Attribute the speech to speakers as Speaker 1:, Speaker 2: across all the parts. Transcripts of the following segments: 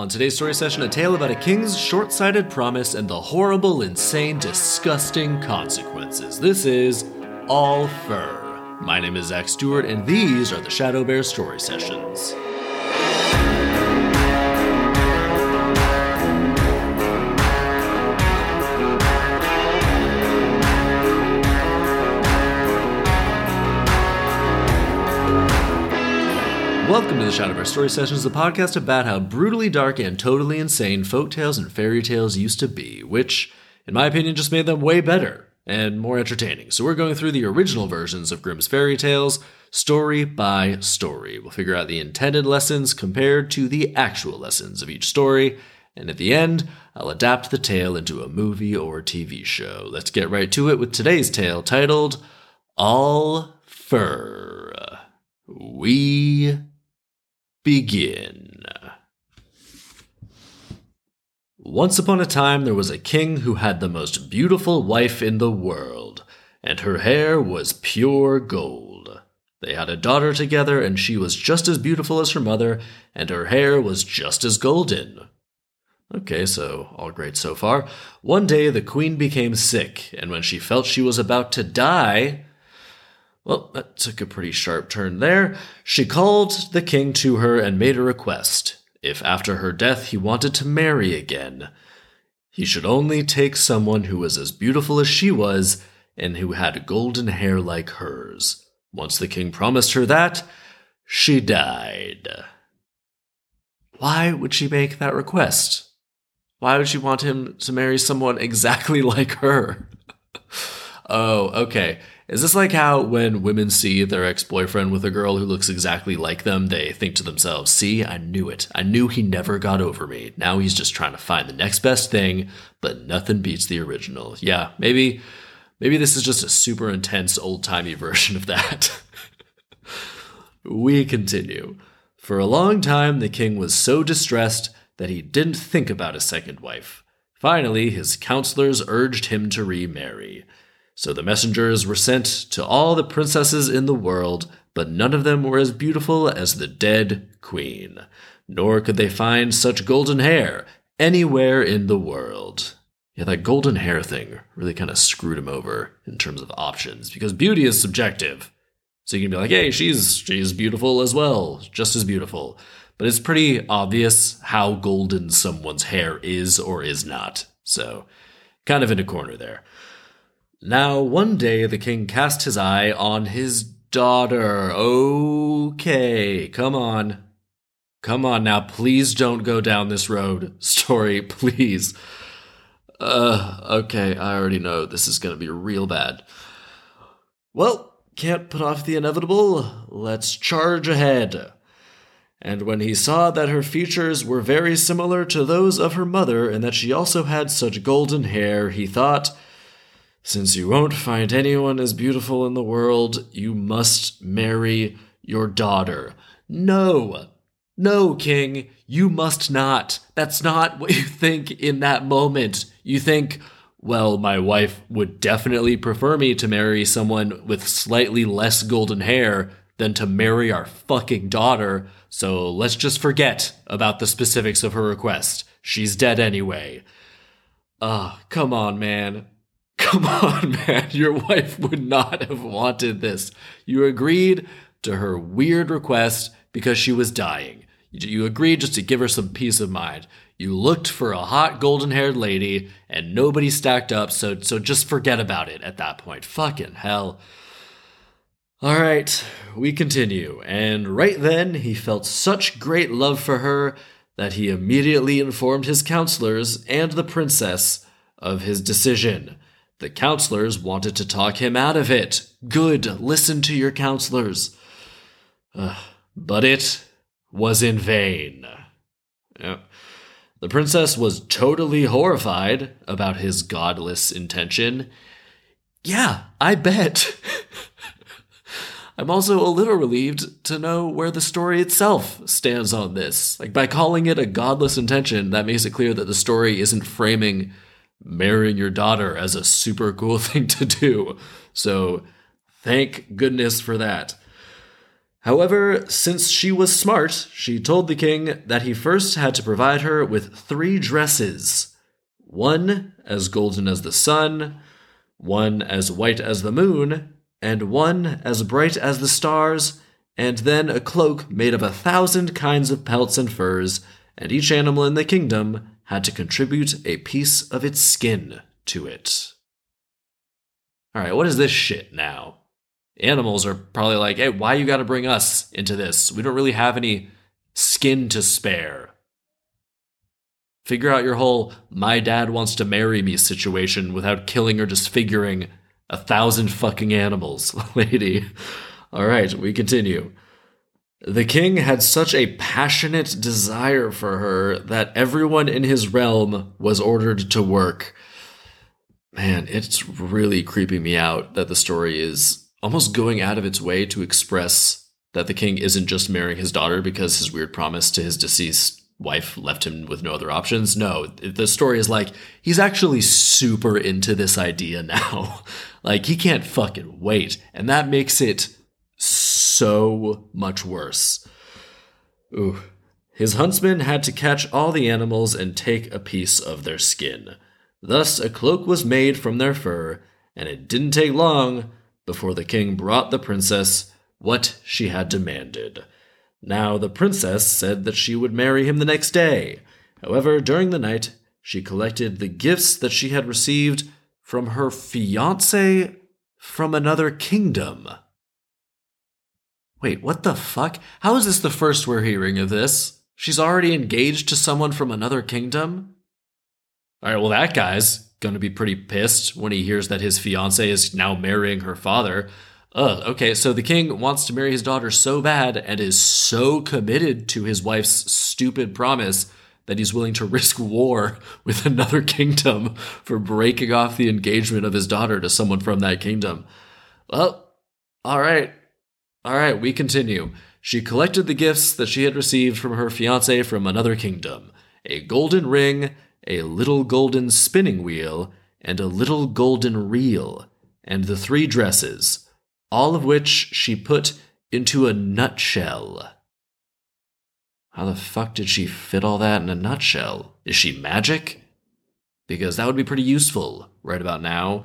Speaker 1: On today's story session, a tale about a king's short sighted promise and the horrible, insane, disgusting consequences. This is All Fur. My name is Zach Stewart, and these are the Shadow Bear story sessions. Welcome to the Shadow Bear Story Sessions, the podcast about how brutally dark and totally insane folk tales and fairy tales used to be, which, in my opinion, just made them way better and more entertaining. So we're going through the original versions of Grimm's fairy tales, story by story. We'll figure out the intended lessons compared to the actual lessons of each story, and at the end, I'll adapt the tale into a movie or TV show. Let's get right to it with today's tale titled All Fur. We begin. Once upon a time, there was a king who had the most beautiful wife in the world, and her hair was pure gold. They had a daughter together, and she was just as beautiful as her mother, and her hair was just as golden. Okay, so all great so far. One day, the queen became sick, and when she felt she was about to die, well, that took a pretty sharp turn there. She called the king to her and made a request. If after her death he wanted to marry again, he should only take someone who was as beautiful as she was and who had golden hair like hers. Once the king promised her that, she died. Why would she make that request? Why would she want him to marry someone exactly like her? oh, okay. Is this like how when women see their ex boyfriend with a girl who looks exactly like them, they think to themselves, see, I knew it. I knew he never got over me. Now he's just trying to find the next best thing, but nothing beats the original. Yeah, maybe. Maybe this is just a super intense old timey version of that. we continue. For a long time, the king was so distressed that he didn't think about a second wife. Finally, his counselors urged him to remarry. So the messengers were sent to all the princesses in the world, but none of them were as beautiful as the dead queen, nor could they find such golden hair anywhere in the world. Yeah, that golden hair thing really kind of screwed him over in terms of options, because beauty is subjective. So you can be like, hey, she's she's beautiful as well, just as beautiful. But it's pretty obvious how golden someone's hair is or is not. So kind of in a corner there. Now, one day the king cast his eye on his daughter. Okay, come on. Come on now, please don't go down this road. Story, please. Uh, okay, I already know this is gonna be real bad. Well, can't put off the inevitable. Let's charge ahead. And when he saw that her features were very similar to those of her mother and that she also had such golden hair, he thought, since you won't find anyone as beautiful in the world, you must marry your daughter. No! No, King, you must not. That's not what you think in that moment. You think, well, my wife would definitely prefer me to marry someone with slightly less golden hair than to marry our fucking daughter, so let's just forget about the specifics of her request. She's dead anyway. Ah, oh, come on, man. Come on, man. Your wife would not have wanted this. You agreed to her weird request because she was dying. You agreed just to give her some peace of mind. You looked for a hot golden haired lady and nobody stacked up, so, so just forget about it at that point. Fucking hell. All right, we continue. And right then, he felt such great love for her that he immediately informed his counselors and the princess of his decision. The counselors wanted to talk him out of it. Good, listen to your counselors. Uh, but it was in vain. Yeah. The princess was totally horrified about his godless intention. Yeah, I bet. I'm also a little relieved to know where the story itself stands on this. Like, by calling it a godless intention, that makes it clear that the story isn't framing marrying your daughter as a super cool thing to do. So thank goodness for that. However, since she was smart, she told the king that he first had to provide her with three dresses one as golden as the sun, one as white as the moon, and one as bright as the stars, and then a cloak made of a thousand kinds of pelts and furs, and each animal in the kingdom had to contribute a piece of its skin to it. Alright, what is this shit now? Animals are probably like, hey, why you gotta bring us into this? We don't really have any skin to spare. Figure out your whole my dad wants to marry me situation without killing or disfiguring a thousand fucking animals, lady. All right, we continue. The king had such a passionate desire for her that everyone in his realm was ordered to work. Man, it's really creeping me out that the story is almost going out of its way to express that the king isn't just marrying his daughter because his weird promise to his deceased wife left him with no other options. No, the story is like he's actually super into this idea now. like he can't fucking wait. And that makes it so much worse. Ooh. His huntsmen had to catch all the animals and take a piece of their skin. Thus, a cloak was made from their fur, and it didn't take long before the king brought the princess what she had demanded. Now, the princess said that she would marry him the next day. However, during the night, she collected the gifts that she had received from her fiance from another kingdom. Wait, what the fuck? How is this the first we're hearing of this? She's already engaged to someone from another kingdom? Alright, well, that guy's gonna be pretty pissed when he hears that his fiance is now marrying her father. Ugh, okay, so the king wants to marry his daughter so bad and is so committed to his wife's stupid promise that he's willing to risk war with another kingdom for breaking off the engagement of his daughter to someone from that kingdom. Well, all right, all right, we continue. She collected the gifts that she had received from her fiance from another kingdom a golden ring, a little golden spinning wheel, and a little golden reel, and the three dresses, all of which she put into a nutshell. How the fuck did she fit all that in a nutshell? Is she magic? Because that would be pretty useful right about now.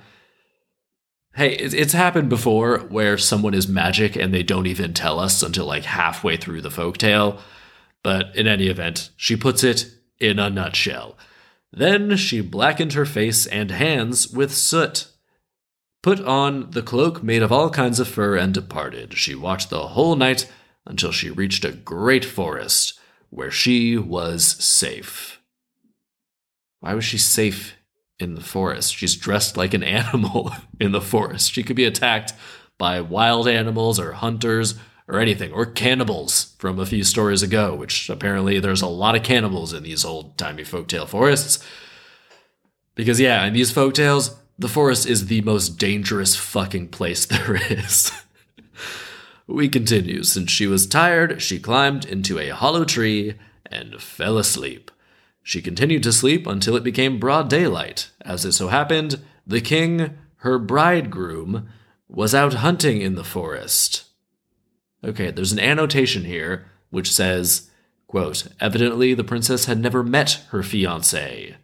Speaker 1: Hey, it's happened before where someone is magic and they don't even tell us until like halfway through the folktale. But in any event, she puts it in a nutshell. Then she blackened her face and hands with soot. Put on the cloak made of all kinds of fur and departed. She watched the whole night until she reached a great forest where she was safe. Why was she safe in the forest. She's dressed like an animal in the forest. She could be attacked by wild animals or hunters or anything, or cannibals from a few stories ago, which apparently there's a lot of cannibals in these old timey folktale forests. Because, yeah, in these folktales, the forest is the most dangerous fucking place there is. we continue. Since she was tired, she climbed into a hollow tree and fell asleep. She continued to sleep until it became broad daylight. As it so happened, the king, her bridegroom, was out hunting in the forest. Okay, there's an annotation here which says, quote, evidently the princess had never met her fiance.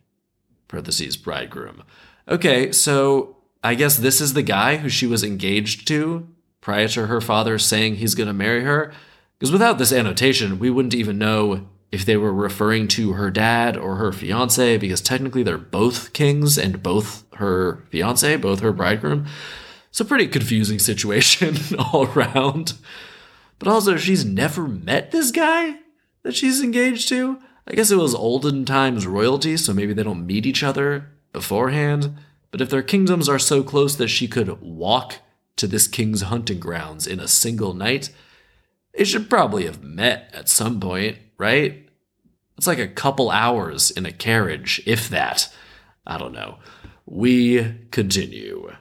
Speaker 1: Parentheses, bridegroom. Okay, so I guess this is the guy who she was engaged to prior to her father saying he's going to marry her. Because without this annotation, we wouldn't even know if they were referring to her dad or her fiance, because technically they're both kings and both her fiance, both her bridegroom. It's a pretty confusing situation all around. But also, she's never met this guy that she's engaged to. I guess it was olden times royalty, so maybe they don't meet each other beforehand. But if their kingdoms are so close that she could walk to this king's hunting grounds in a single night, they should probably have met at some point right? It's like a couple hours in a carriage, if that. I don't know. We continue.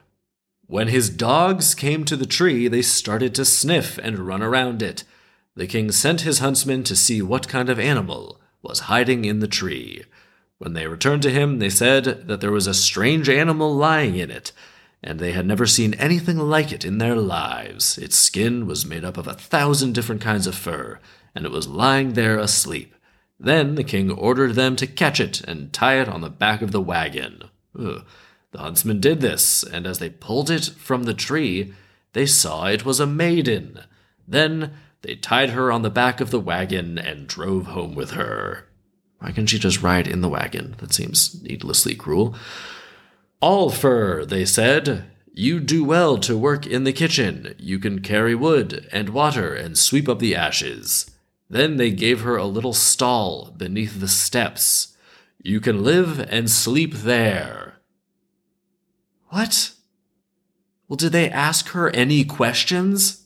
Speaker 1: When his dogs came to the tree, they started to sniff and run around it. The king sent his huntsmen to see what kind of animal was hiding in the tree. When they returned to him, they said that there was a strange animal lying in it. and they had never seen anything like it in their lives. Its skin was made up of a thousand different kinds of fur, and it was lying there asleep. Then the king ordered them to catch it and tie it on the back of the wagon. Ugh. The huntsmen did this, and as they pulled it from the tree, they saw it was a maiden. Then they tied her on the back of the wagon and drove home with her. Why can't she just ride in the wagon? That seems needlessly cruel. All Fur, they said, you do well to work in the kitchen. You can carry wood and water and sweep up the ashes. Then they gave her a little stall beneath the steps. You can live and sleep there. What? Well, did they ask her any questions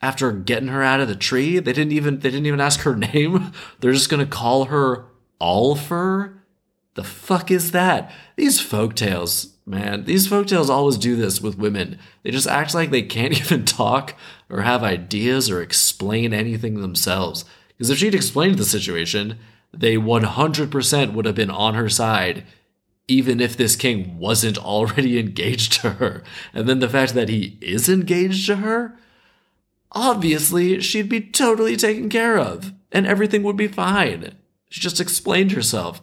Speaker 1: after getting her out of the tree? They didn't even they didn't even ask her name. They're just gonna call her All Fur. The fuck is that? These folk tales, man. These folk tales always do this with women. They just act like they can't even talk or have ideas or explain anything themselves. Because if she'd explained the situation, they 100% would have been on her side even if this king wasn't already engaged to her. And then the fact that he is engaged to her, obviously she'd be totally taken care of and everything would be fine. She just explained herself.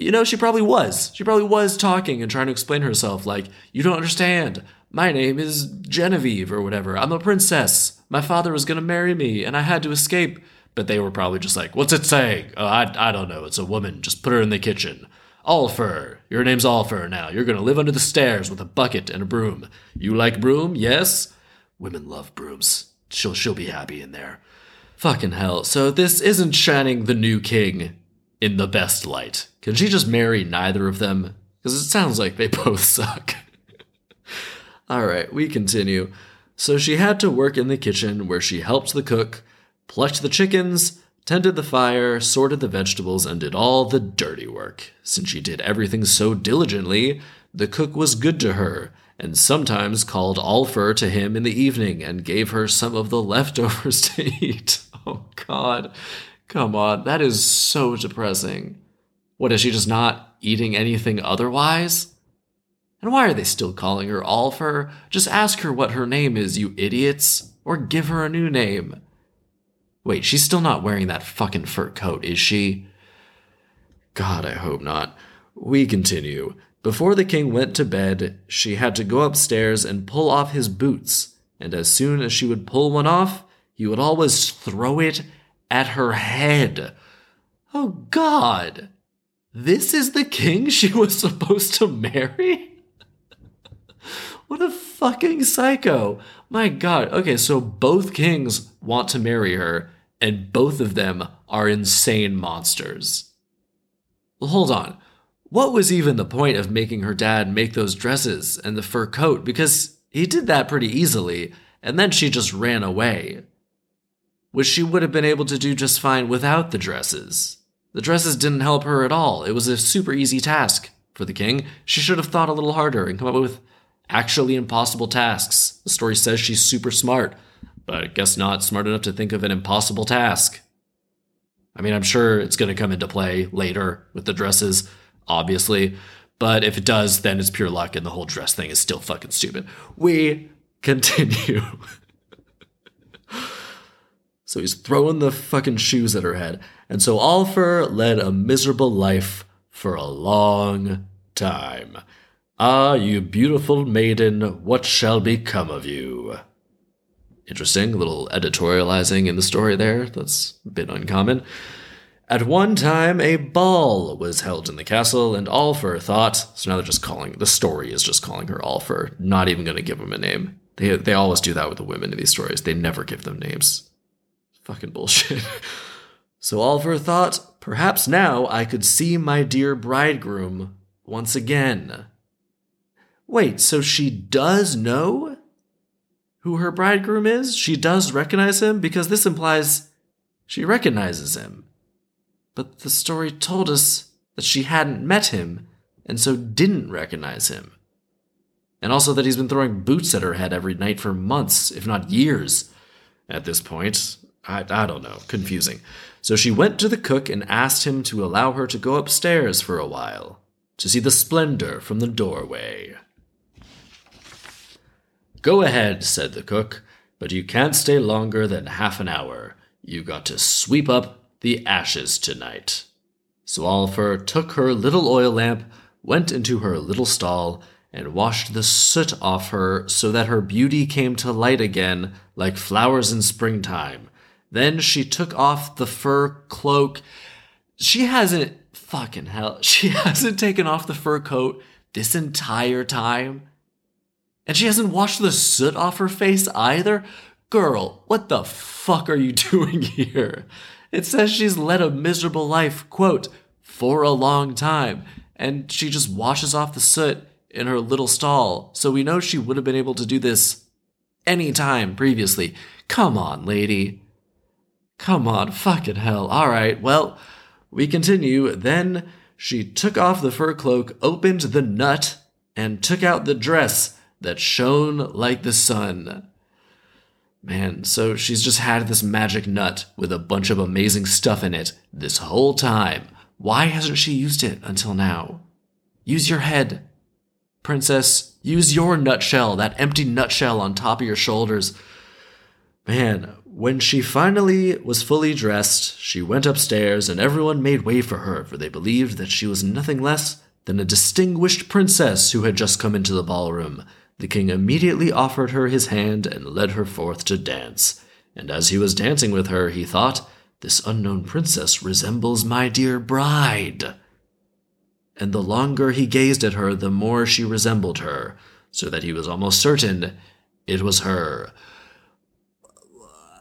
Speaker 1: You know, she probably was. She probably was talking and trying to explain herself, like, you don't understand. My name is Genevieve or whatever. I'm a princess. My father was going to marry me and I had to escape. But they were probably just like, what's it saying? Oh, I, I don't know. It's a woman. Just put her in the kitchen. All Fur. Your name's All Fur now. You're going to live under the stairs with a bucket and a broom. You like broom? Yes? Women love brooms. She'll, she'll be happy in there. Fucking hell. So this isn't shining the new king in the best light. Can she just marry neither of them? Because it sounds like they both suck. All right, we continue. So she had to work in the kitchen where she helped the cook, plucked the chickens, tended the fire, sorted the vegetables, and did all the dirty work. Since she did everything so diligently, the cook was good to her, and sometimes called All Fur to him in the evening and gave her some of the leftovers to eat. Oh, God. Come on, that is so depressing. What, is she just not eating anything otherwise? And why are they still calling her All Fur? Just ask her what her name is, you idiots, or give her a new name. Wait, she's still not wearing that fucking fur coat, is she? God, I hope not. We continue. Before the king went to bed, she had to go upstairs and pull off his boots, and as soon as she would pull one off, he would always throw it at her head. Oh, God! This is the king she was supposed to marry? what a fucking psycho. My god. Okay, so both kings want to marry her, and both of them are insane monsters. Well, hold on. What was even the point of making her dad make those dresses and the fur coat? Because he did that pretty easily, and then she just ran away. Which she would have been able to do just fine without the dresses. The dresses didn't help her at all. It was a super easy task for the king. She should have thought a little harder and come up with actually impossible tasks. The story says she's super smart, but I guess not smart enough to think of an impossible task. I mean, I'm sure it's going to come into play later with the dresses, obviously, but if it does, then it's pure luck and the whole dress thing is still fucking stupid. We continue. so he's throwing the fucking shoes at her head. And so All Fur led a miserable life for a long time. Ah, you beautiful maiden, what shall become of you? Interesting, little editorializing in the story there. That's a bit uncommon. At one time, a ball was held in the castle, and All Fur thought. So now they're just calling. The story is just calling her All Fur, not even going to give him a name. They, they always do that with the women in these stories. They never give them names. Fucking bullshit. so All Fur thought, perhaps now I could see my dear bridegroom once again. Wait, so she does know who her bridegroom is? She does recognize him? Because this implies she recognizes him. But the story told us that she hadn't met him and so didn't recognize him. And also that he's been throwing boots at her head every night for months, if not years. At this point, I, I don't know, confusing. So she went to the cook and asked him to allow her to go upstairs for a while to see the splendor from the doorway. Go ahead, said the cook, but you can't stay longer than half an hour. You got to sweep up the ashes tonight. So All Fur took her little oil lamp, went into her little stall, and washed the soot off her so that her beauty came to light again like flowers in springtime. Then she took off the fur cloak. She hasn't, fucking hell, she hasn't taken off the fur coat this entire time. And she hasn't washed the soot off her face either. Girl, what the fuck are you doing here? It says she's led a miserable life, quote, for a long time, and she just washes off the soot in her little stall, so we know she would have been able to do this any time previously. Come on, lady. Come on, fucking hell. All right, well, we continue. Then she took off the fur cloak, opened the nut, and took out the dress that shone like the sun. Man, so she's just had this magic nut with a bunch of amazing stuff in it this whole time. Why hasn't she used it until now? Use your head. Princess, use your nutshell, that empty nutshell on top of your shoulders. Man, when she finally was fully dressed, she went upstairs and everyone made way for her, for they believed that she was nothing less than a distinguished princess who had just come into the ballroom. The king immediately offered her his hand and led her forth to dance. And as he was dancing with her, he thought, This unknown princess resembles my dear bride. And the longer he gazed at her, the more she resembled her, so that he was almost certain it was her.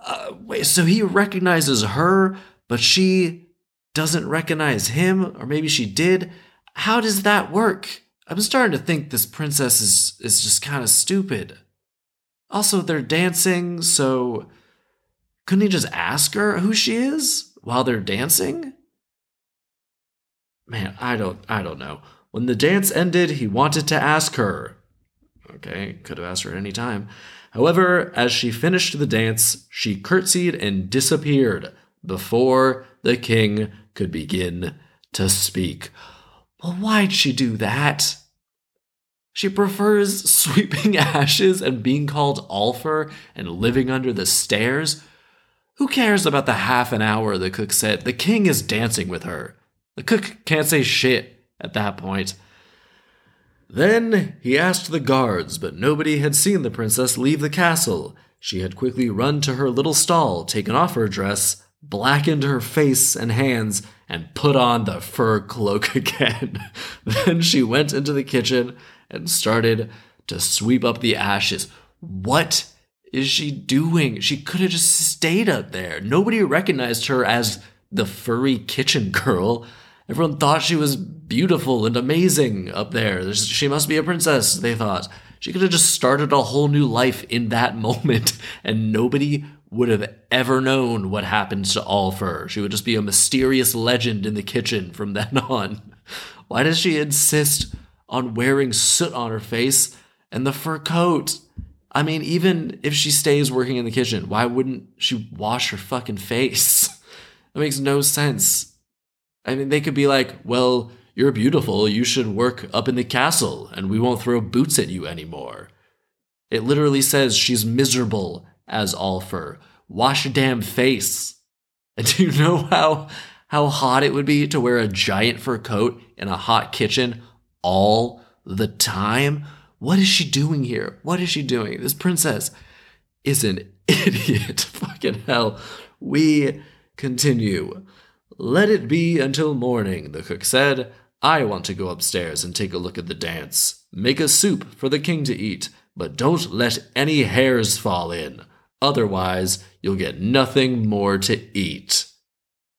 Speaker 1: Uh, wait, so he recognizes her, but she doesn't recognize him? Or maybe she did? How does that work? I'm starting to think this princess is is just kind of stupid. Also, they're dancing, so couldn't he just ask her who she is while they're dancing? Man, I don't I don't know. When the dance ended, he wanted to ask her. Okay, could have asked her at any time. However, as she finished the dance, she curtsied and disappeared before the king could begin to speak. Well, why'd she do that? She prefers sweeping ashes and being called All Fur and living under the stairs. Who cares about the half an hour the cook said? The king is dancing with her. The cook can't say shit at that point. Then he asked the guards, but nobody had seen the princess leave the castle. She had quickly run to her little stall, taken off her dress, blackened her face and hands, and put on the fur cloak again. then she went into the kitchen and started to sweep up the ashes. What is she doing? She could have just stayed up there. Nobody recognized her as the furry kitchen girl. Everyone thought she was beautiful and amazing up there. She must be a princess, they thought. She could have just started a whole new life in that moment, and nobody would have ever known what happened to All Fur. She would just be a mysterious legend in the kitchen from then on. Why does she insist on wearing soot on her face and the fur coat. I mean, even if she stays working in the kitchen, why wouldn't she wash her fucking face? that makes no sense. I mean, they could be like, well, you're beautiful, you should work up in the castle, and we won't throw boots at you anymore. It literally says she's miserable as All Fur. Wash your damn face. And do you know how how hot it would be to wear a giant fur coat in a hot kitchen all the time. What is she doing here? What is she doing? This princess is an idiot. Fucking hell. We continue. Let it be until morning, the cook said. I want to go upstairs and take a look at the dance. Make a soup for the king to eat, but don't let any hairs fall in. Otherwise, you'll get nothing more to eat.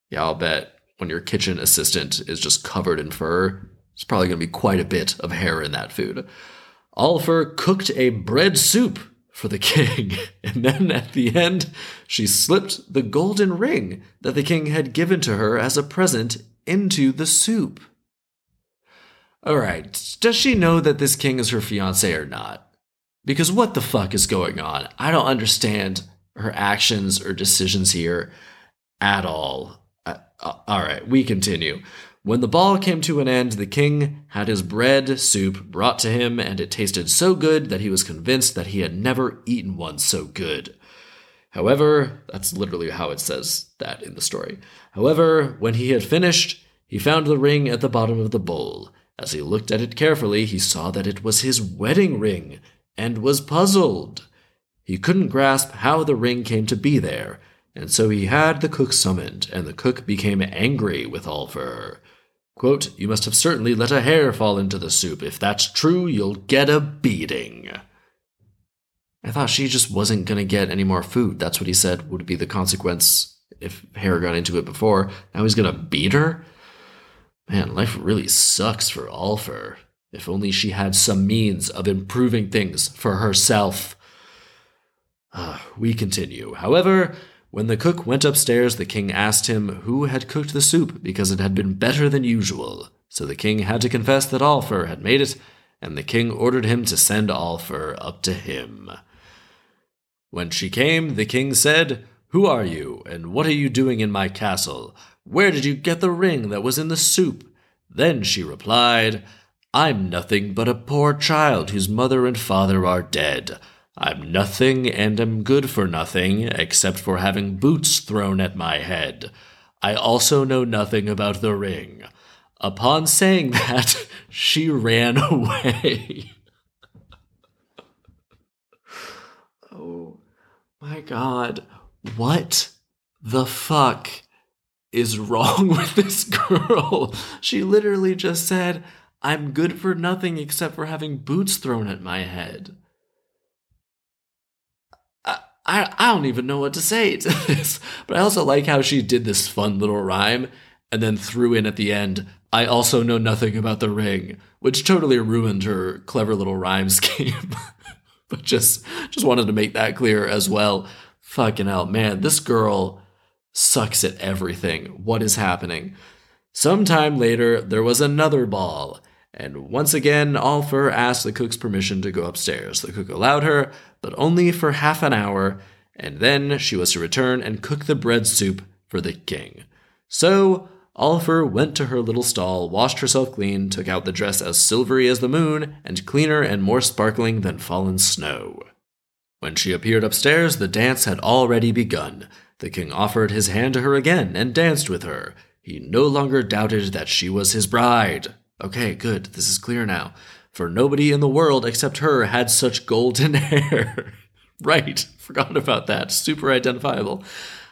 Speaker 1: Yeah, I'll bet when your kitchen assistant is just covered in fur, there's probably going to be quite a bit of hair in that food. All Fur cooked a bread soup for the king, and then at the end, she slipped the golden ring that the king had given to her as a present into the soup. All right, does she know that this king is her fiance or not? Because what the fuck is going on? I don't understand her actions or decisions here at all. Uh, uh all right, we continue. When the ball came to an end, the king had his bread soup brought to him, and it tasted so good that he was convinced that he had never eaten one so good. However, that's literally how it says that in the story. However, when he had finished, he found the ring at the bottom of the bowl. As he looked at it carefully, he saw that it was his wedding ring, and was puzzled. He couldn't grasp how the ring came to be there, and so he had the cook summoned, and the cook became angry with All Fur. Quote, You must have certainly let a hair fall into the soup. If that's true, you'll get a beating. I thought she just wasn't going to get any more food. That's what he said would be the consequence if hair got into it before. Now he's going to beat her? Man, life really sucks for All Fur. If only she had some means of improving things for herself. Uh, we continue. However, when the cook went upstairs, the king asked him who had cooked the soup because it had been better than usual. So the king had to confess that All Fur had made it, and the king ordered him to send All Fur up to him. When she came, the king said, Who are you, and what are you doing in my castle? Where did you get the ring that was in the soup? Then she replied, I'm nothing but a poor child whose mother and father are dead. I'm nothing and am good for nothing except for having boots thrown at my head. I also know nothing about the ring. Upon saying that, she ran away. oh my god. What the fuck is wrong with this girl? She literally just said, I'm good for nothing except for having boots thrown at my head. I, I don't even know what to say to this. But I also like how she did this fun little rhyme and then threw in at the end, I also know nothing about the ring, which totally ruined her clever little rhyme scheme. but just just wanted to make that clear as well. Fucking hell, man, this girl sucks at everything. What is happening? Sometime later, there was another ball, and once again, All Fur asked the cook's permission to go upstairs. The cook allowed her, but only for half an hour, and then she was to return and cook the bread soup for the king. So, All Fur went to her little stall, washed herself clean, took out the dress as silvery as the moon, and cleaner and more sparkling than fallen snow. When she appeared upstairs, the dance had already begun. The king offered his hand to her again and danced with her. He no longer doubted that she was his bride. Okay, good. This is clear now. For nobody in the world except her had such golden hair. right, forgot about that. Super identifiable.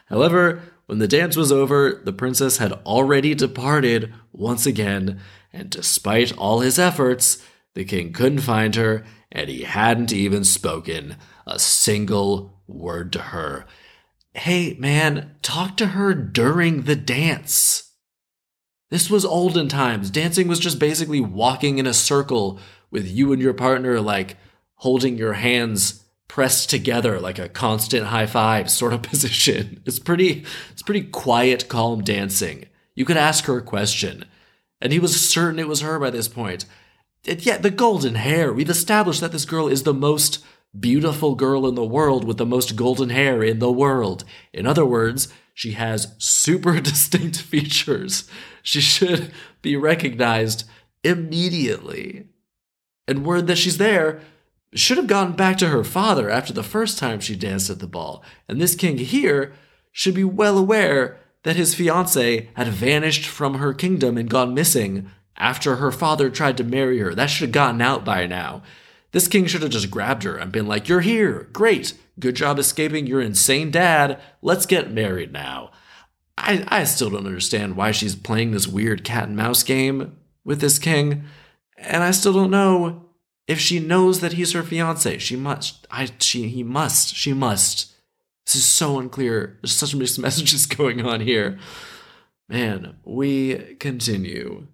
Speaker 1: However, when the dance was over, the princess had already departed once again, and despite all his efforts, the king couldn't find her, and he hadn't even spoken a single word to her. Hey, man, talk to her during the dance. This was olden times. Dancing was just basically walking in a circle with you and your partner, like holding your hands pressed together like a constant high five sort of position. It's pretty it's pretty quiet, calm dancing. You could ask her a question. And he was certain it was her by this point. And yet the golden hair, we've established that this girl is the most beautiful girl in the world with the most golden hair in the world. In other words, she has super distinct features. She should be recognized immediately. And word that she's there should have gone back to her father after the first time she danced at the ball. And this king here should be well aware that his fiancée had vanished from her kingdom and gone missing after her father tried to marry her. That should have gotten out by now. This king should have just grabbed her and been like, You're here. Great. Good job escaping your insane dad. Let's get married now. I, I still don't understand why she's playing this weird cat and mouse game with this king. And I still don't know if she knows that he's her fiance. She must. I she he must. She must. This is so unclear. There's such mixed messages going on here. Man, we continue.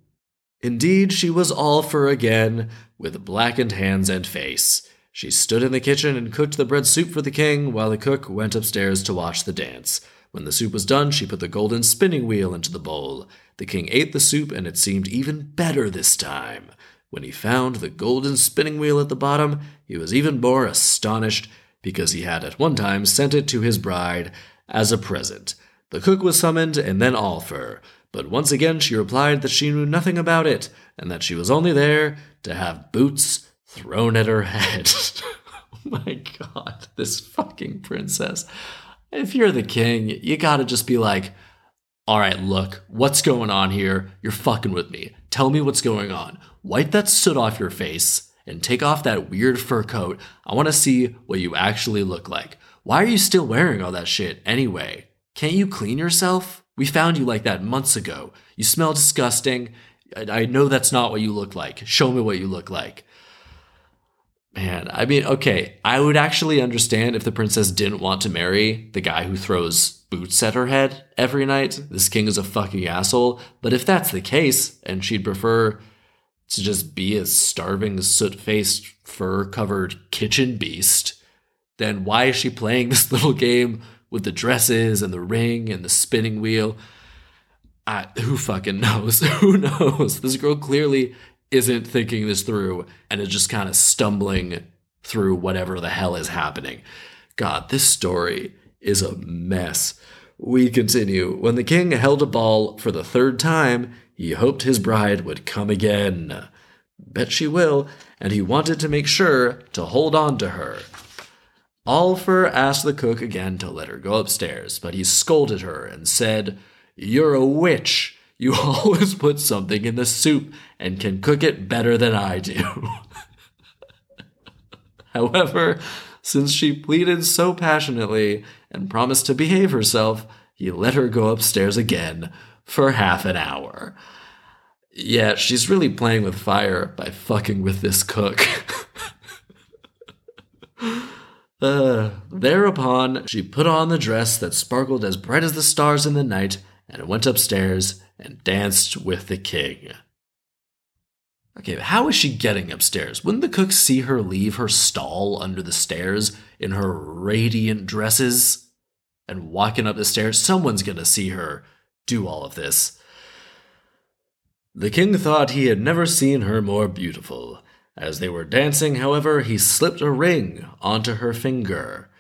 Speaker 1: Indeed, she was All Fur again, with blackened hands and face. She stood in the kitchen and cooked the bread soup for the king, while the cook went upstairs to watch the dance. When the soup was done, she put the golden spinning wheel into the bowl. The king ate the soup, and it seemed even better this time. When he found the golden spinning wheel at the bottom, he was even more astonished because he had at one time sent it to his bride as a present. The cook was summoned, and then All Fur. But once again, she replied that she knew nothing about it and that she was only there to have boots thrown at her head. oh my god, this fucking princess. If you're the king, you gotta just be like, all right, look, what's going on here? You're fucking with me. Tell me what's going on. Wipe that soot off your face and take off that weird fur coat. I wanna see what you actually look like. Why are you still wearing all that shit anyway? Can't you clean yourself? We found you like that months ago. You smell disgusting. I, know that's not what you look like. Show me what you look like. Man, I mean, okay, I would actually understand if the princess didn't want to marry the guy who throws boots at her head every night. This king is a fucking asshole. But if that's the case, and she'd prefer to just be a starving, soot faced, fur covered kitchen beast, then why is she playing this little game with the dresses and the ring and the spinning wheel? I, who fucking knows? who knows? This girl clearly isn't thinking this through and is just kind of stumbling through whatever the hell is happening. God, this story is a mess. We continue. When the king held a ball for the third time, he hoped his bride would come again. Bet she will, and he wanted to make sure to hold on to her. All Fur asked the cook again to let her go upstairs, but he scolded her and said, You're a witch. You always put something in the soup and can cook it better than I do. However, since she pleaded so passionately and promised to behave herself, he let her go upstairs again for half an hour. Yeah, she's really playing with fire by fucking with this cook. uh, thereupon, she put on the dress that sparkled as bright as the stars in the night and went upstairs and danced with the king. Okay, how is she getting upstairs? Wouldn't the cook see her leave her stall under the stairs in her radiant dresses and walking up the stairs? Someone's gonna see her do all of this. The king thought he had never seen her more beautiful. As they were dancing, however, he slipped a ring onto her finger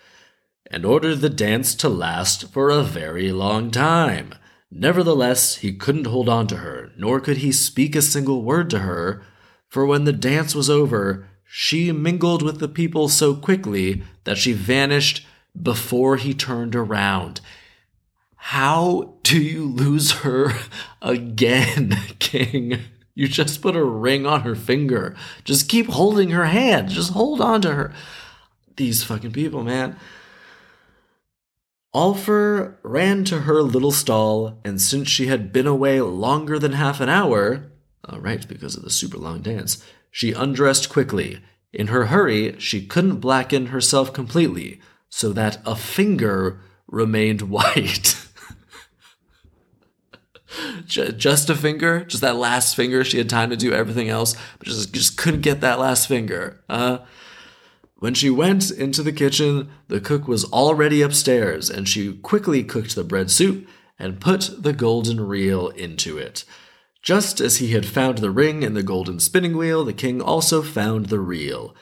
Speaker 1: and ordered the dance to last for a very long time. Nevertheless, he couldn't hold on to her, nor could he speak a single word to her, for when the dance was over, she mingled with the people so quickly that she vanished before he turned around. How do you lose her again, King? You just put a ring on her finger. Just keep holding her hand. Just hold on to her. These fucking people, man. All Fur ran to her little stall, and since she had been away longer than half an hour, uh, right, because of the super long dance, she undressed quickly. In her hurry, she couldn't blacken herself completely, so that a finger remained white. Just a finger, just that last finger. She had time to do everything else, but just, just couldn't get that last finger. Uh, when she went into the kitchen, the cook was already upstairs, and she quickly cooked the bread soup and put the golden reel into it. Just as he had found the ring and the golden spinning wheel, the king also found the reel.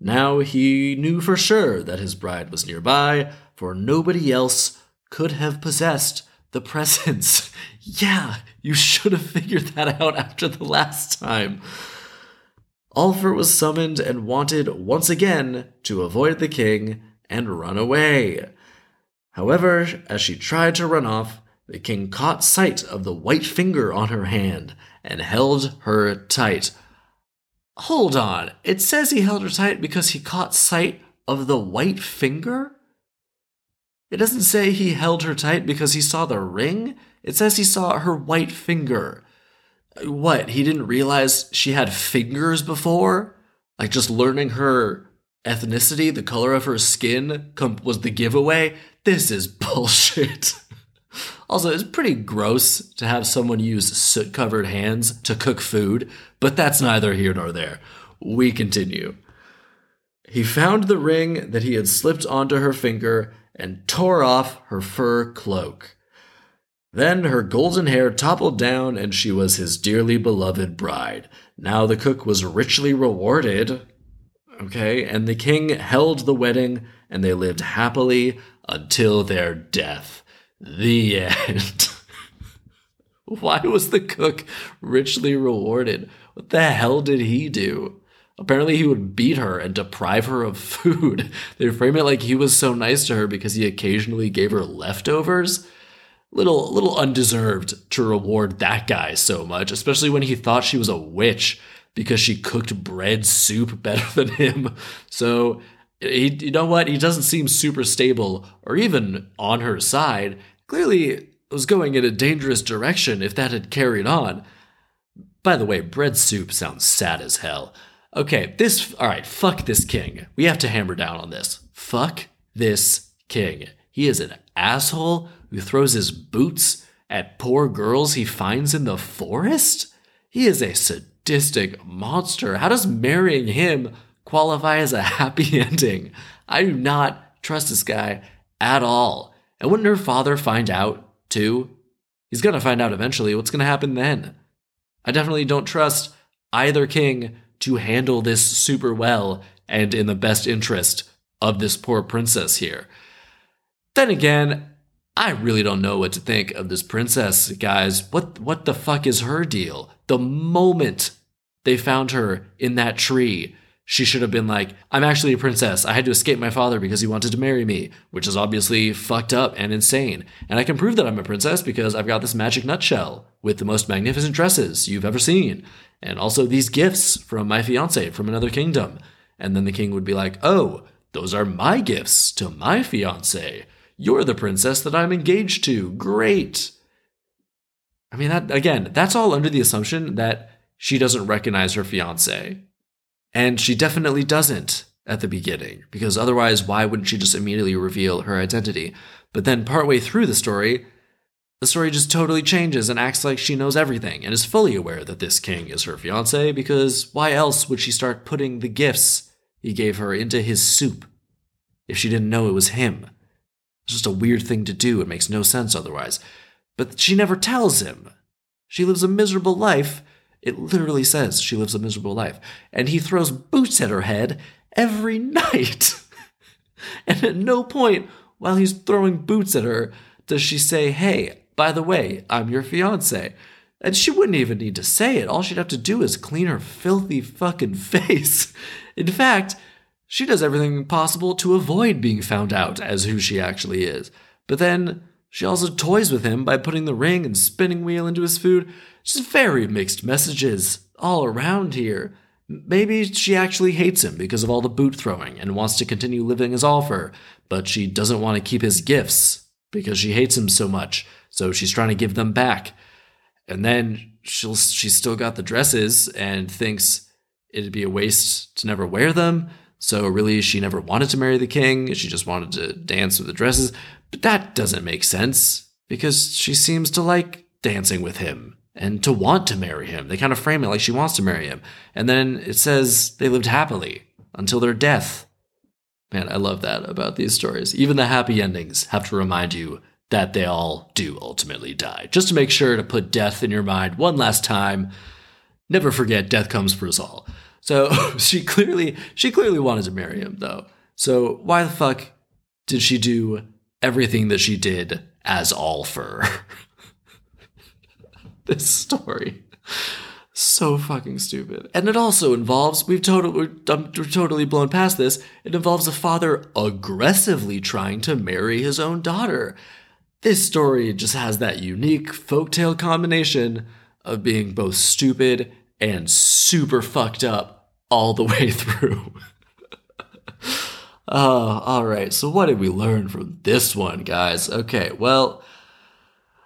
Speaker 1: Now he knew for sure that his bride was nearby, for nobody else could have possessed the presents. yeah, you should have figured that out after the last time. All Fur was summoned and wanted once again to avoid the king and run away. However, as she tried to run off, the king caught sight of the white finger on her hand and held her tight. Hold on, it says he held her tight because he caught sight of the white finger? It doesn't say he held her tight because he saw the ring. It says he saw her white finger. What? He didn't realize she had fingers before? Like just learning her ethnicity, the color of her skin was the giveaway? This is bullshit. also, it's pretty gross to have someone use soot covered hands to cook food, but that's neither here nor there. We continue. He found the ring that he had slipped onto her finger and tore off her fur cloak. Then her golden hair toppled down, and she was his dearly beloved bride. Now the cook was richly rewarded. Okay, and the king held the wedding, and they lived happily until their death. The end. Why was the cook richly rewarded? What the hell did he do? Apparently, he would beat her and deprive her of food. They frame it like he was so nice to her because he occasionally gave her leftovers. Little, little undeserved to reward that guy so much, especially when he thought she was a witch because she cooked bread soup better than him. So, he, you know what? He doesn't seem super stable or even on her side. Clearly, was going in a dangerous direction if that had carried on. By the way, bread soup sounds sad as hell. Okay, this. Alright, fuck this king. We have to hammer down on this. Fuck this king. He is an asshole who throws his boots at poor girls he finds in the forest? He is a sadistic monster. How does marrying him qualify as a happy ending? I do not trust this guy at all. And wouldn't her father find out too? He's gonna find out eventually. What's gonna happen then? I definitely don't trust either king to handle this super well and in the best interest of this poor princess here. Then again, I really don't know what to think of this princess, guys. What what the fuck is her deal? The moment they found her in that tree, she should have been like, I'm actually a princess. I had to escape my father because he wanted to marry me, which is obviously fucked up and insane. And I can prove that I'm a princess because I've got this magic nutshell with the most magnificent dresses you've ever seen. And also these gifts from my fiance from another kingdom. And then the king would be like, Oh, those are my gifts to my fiance. You're the princess that I'm engaged to. Great. I mean, that again, that's all under the assumption that she doesn't recognize her fiance and she definitely doesn't at the beginning, because otherwise, why wouldn't she just immediately reveal her identity? But then, partway through the story, the story just totally changes and acts like she knows everything and is fully aware that this king is her fiance, because why else would she start putting the gifts he gave her into his soup if she didn't know it was him? It's just a weird thing to do. It makes no sense otherwise. But she never tells him. She lives a miserable life it literally says she lives a miserable life. And he throws boots at her head every night. and at no point while he's throwing boots at her does she say, Hey, by the way, I'm your fiance. And she wouldn't even need to say it. All she'd have to do is clean her filthy fucking face. In fact, she does everything possible to avoid being found out as who she actually is. But then she also toys with him by putting the ring and spinning wheel into his food. Just very mixed messages all around here. Maybe she actually hates him because of all the boot throwing and wants to continue living as All Fur, but she doesn't want to keep his gifts because she hates him so much, so she's trying to give them back. And then she'll she's still got the dresses and thinks it'd be a waste to never wear them. So really she never wanted to marry the king, she just wanted to dance with the dresses. But that doesn't make sense because she seems to like dancing with him and to want to marry him. They kind of frame it like she wants to marry him. And then it says they lived happily until their death. Man, I love that about these stories. Even the happy endings have to remind you that they all do ultimately die. Just to make sure to put death in your mind one last time. Never forget death comes for us all. So she clearly she clearly wanted to marry him though. So why the fuck did she do everything that she did as All Fur. this story. So fucking stupid. And it also involves, we've totally, we're totally blown past this, it involves a father aggressively trying to marry his own daughter. This story just has that unique folktale combination of being both stupid and super fucked up all the way through. Oh, all right. So, what did we learn from this one, guys? Okay, well,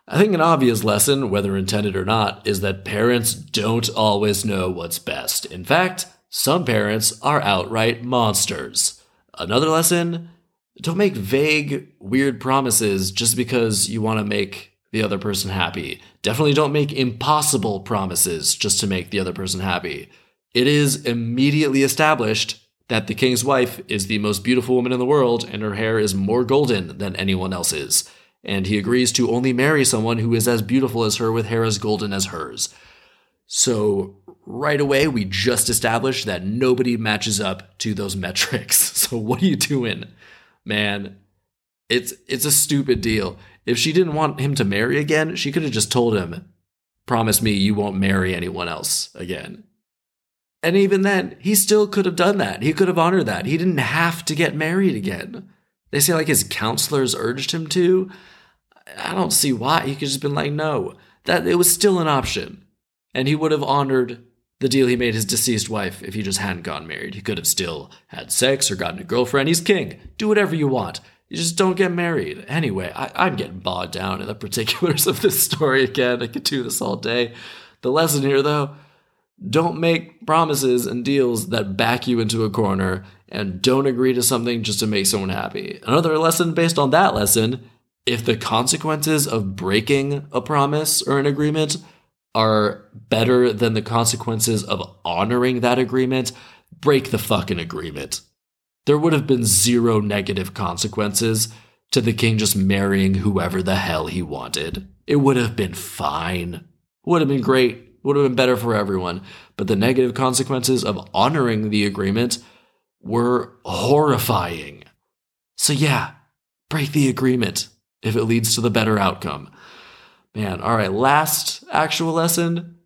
Speaker 1: I think an obvious lesson, whether intended or not, is that parents don't always know what's best. In fact, some parents are outright monsters. Another lesson don't make vague, weird promises just because you want to make the other person happy. Definitely don't make impossible promises just to make the other person happy. It is immediately established that the king's wife is the most beautiful woman in the world and her hair is more golden than anyone else's. And he agrees to only marry someone who is as beautiful as her with hair as golden as hers. So, right away, we just established that nobody matches up to those metrics. So, what are you doing? Man, it's it's a stupid deal. If she didn't want him to marry again, she could have just told him, promise me you won't marry anyone else again. And even then, he still could have done that. He could have honored that. He didn't have to get married again. They say like his counselors urged him to. I don't see why. He could just been like, no. That it was still an option. And he would have honored the deal he made his deceased wife if he just hadn't gotten married. He could have still had sex or gotten a girlfriend. He's king. Do whatever you want. You just don't get married. Anyway, I, am getting bogged down in the particulars of this story again. I could do this all day. The lesson here, though, don't make promises and deals that back you into a corner and don't agree to something just to make someone happy. Another lesson based on that lesson if the consequences of breaking a promise or an agreement are better than the consequences of honoring that agreement, break the fucking agreement. There would have been zero negative consequences to the king just marrying whoever the hell he wanted. It would have been fine. Would have been great. Would have been better for everyone. But the negative consequences of honoring the agreement were horrifying. So, yeah, break the agreement if it leads to the better outcome. Man, all right, last actual lesson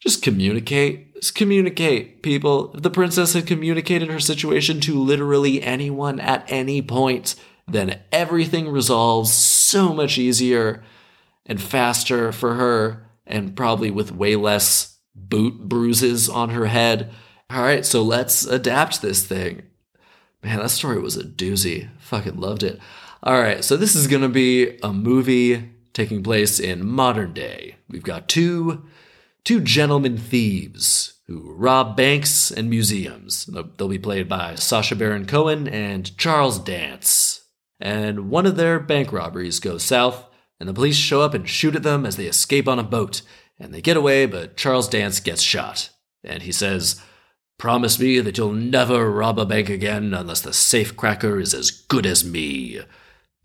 Speaker 1: just communicate. Just communicate, people. If the princess had communicated her situation to literally anyone at any point, then everything resolves so much easier and faster for her, and probably with way less boot bruises on her head. All right, so let's adapt this thing. Man, that story was a doozy. Fucking loved it. All right, so this is gonna be a movie taking place in modern day. We've got two two gentlemen thieves who rob banks and museums. They'll be played by Sacha Baron Cohen and Charles Dance. And one of their bank robberies goes south, and the police show up and shoot at them as they escape on a boat. And they get away, but Charles Dance gets shot. And he says, Promise me that you'll never rob a bank again unless the safecracker is as good as me.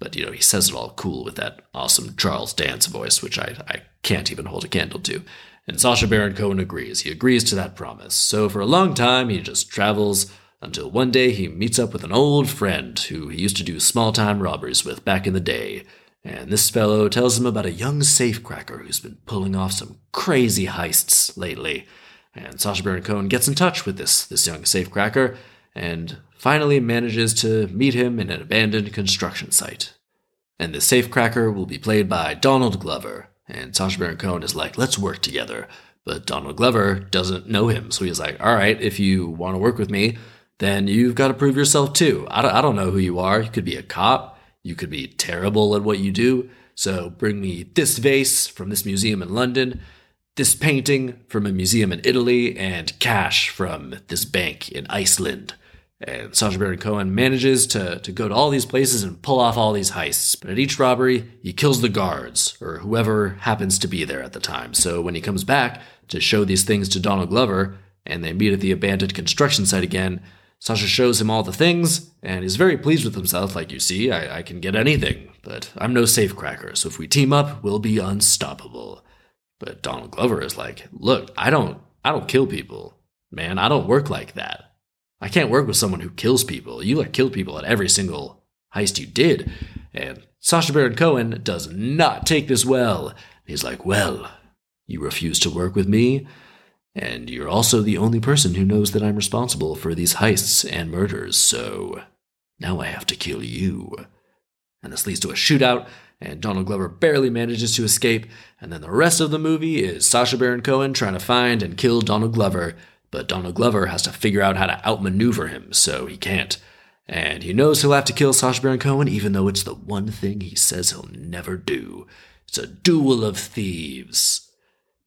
Speaker 1: But, you know, he says it all cool with that awesome Charles Dance voice, which I, I can't even hold a candle to. And Sacha Baron Cohen agrees. He agrees to that promise. So for a long time, he just travels until one day he meets up with an old friend who he used to do small time robberies with back in the day. And this fellow tells him about a young safecracker who's been pulling off some crazy heists lately. And Sacha Baron Cohen gets in touch with this, this young safecracker and finally manages to meet him in an abandoned construction site. And the safecracker will be played by Donald Glover, and Sacha Baron Cohen is like, let's work together. But Donald Glover doesn't know him, so he's like, all right, if you want to work with me, then you've got to prove yourself too. I don't, I don't know who you are. You could be a cop, you could be terrible at what you do. So bring me this vase from this museum in London, this painting from a museum in Italy, and cash from this bank in Iceland. And Sacha Baron Cohen manages to, to go to all these places and pull off all these heists. But at each robbery, he kills the guards, or whoever happens to be there at the time. So when he comes back to show these things to Donald Glover, and they meet at the abandoned construction site again, Sacha shows him all the things, and he's very pleased with himself. Like, you see, I, I can get anything, but I'm no safecracker, so if we team up, we'll be unstoppable. But Donald Glover is like, look, I don't, I don't kill people. Man, I don't work like that. I can't work with someone who kills people. You like killed people at every single heist you did. And Sacha Baron Cohen does not take this well. He's like, Well, you refuse to work with me, and you're also the only person who knows that I'm responsible for these heists and murders, so now I have to kill you. And this leads to a shootout, and Donald Glover barely manages to escape, and then the rest of the movie is Sacha Baron Cohen trying to find and kill Donald Glover but Donald Glover has to figure out how to outmaneuver him, so he can't. And he knows he'll have to kill Sacha Baron Cohen, even though it's the one thing he says he'll never do. It's a duel of thieves.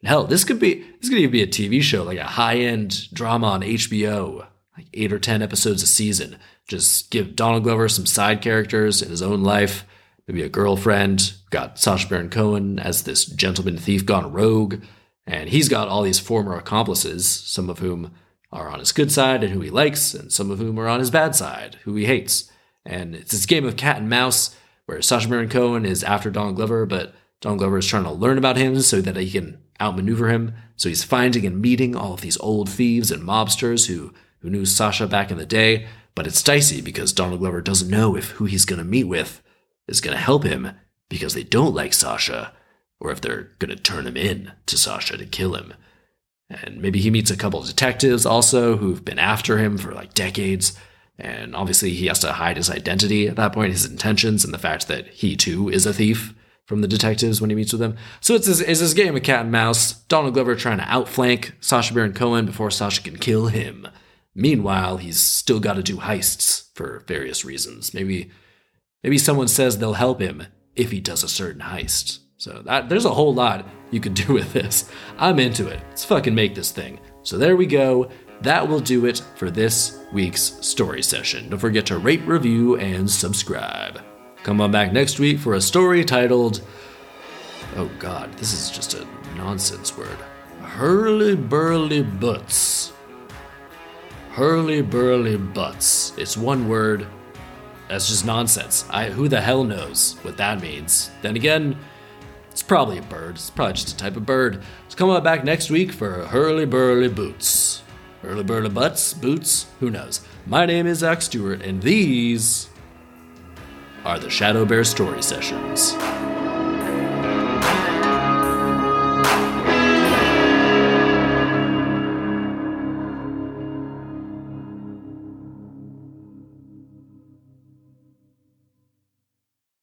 Speaker 1: Hell, this could be this could even be a TV show, like a high-end drama on HBO, like eight or ten episodes a season. Just give Donald Glover some side characters in his own life, maybe a girlfriend. Got Sacha Baron Cohen as this gentleman thief gone rogue. And he's got all these former accomplices, some of whom are on his good side and who he likes, and some of whom are on his bad side, who he hates. And it's this game of cat and mouse where Sacha Baron Cohen is after Donald Glover, but Donald Glover is trying to learn about him so that he can outmaneuver him. So he's finding and meeting all of these old thieves and mobsters who, who knew Sacha back in the day. But it's dicey because Donald Glover doesn't know if who he's going to meet with is going to help him because they don't like Sacha or if they're gonna turn him in to Sacha to kill him. And maybe he meets a couple of detectives also who've been after him for like decades. And obviously, he has to hide his identity at that point, his intentions, and the fact that he too is a thief from the detectives when he meets with them. So it's this, it's this game of cat and mouse. Donald Glover trying to outflank Sacha Baron Cohen before Sacha can kill him. Meanwhile, he's still got to do heists for various reasons. Maybe, maybe someone says they'll help him if he does a certain heist. So that, there's a whole lot you could do with this. I'm into it. Let's fucking make this thing. So there we go. That will do it for this week's story session. Don't forget to rate, review, and subscribe. Come on back next week for a story titled. Oh god, this is just a nonsense word. Hurly burly butts. Hurly burly butts. It's one word. That's just nonsense. I who the hell knows what that means? Then again, it's probably a bird. It's probably just a type of bird. So come back next week for Hurly Burly Boots. Hurly Burly Butts? Boots? Who knows? My name is Zach Stewart, and these are the Shadow Bear Story Sessions.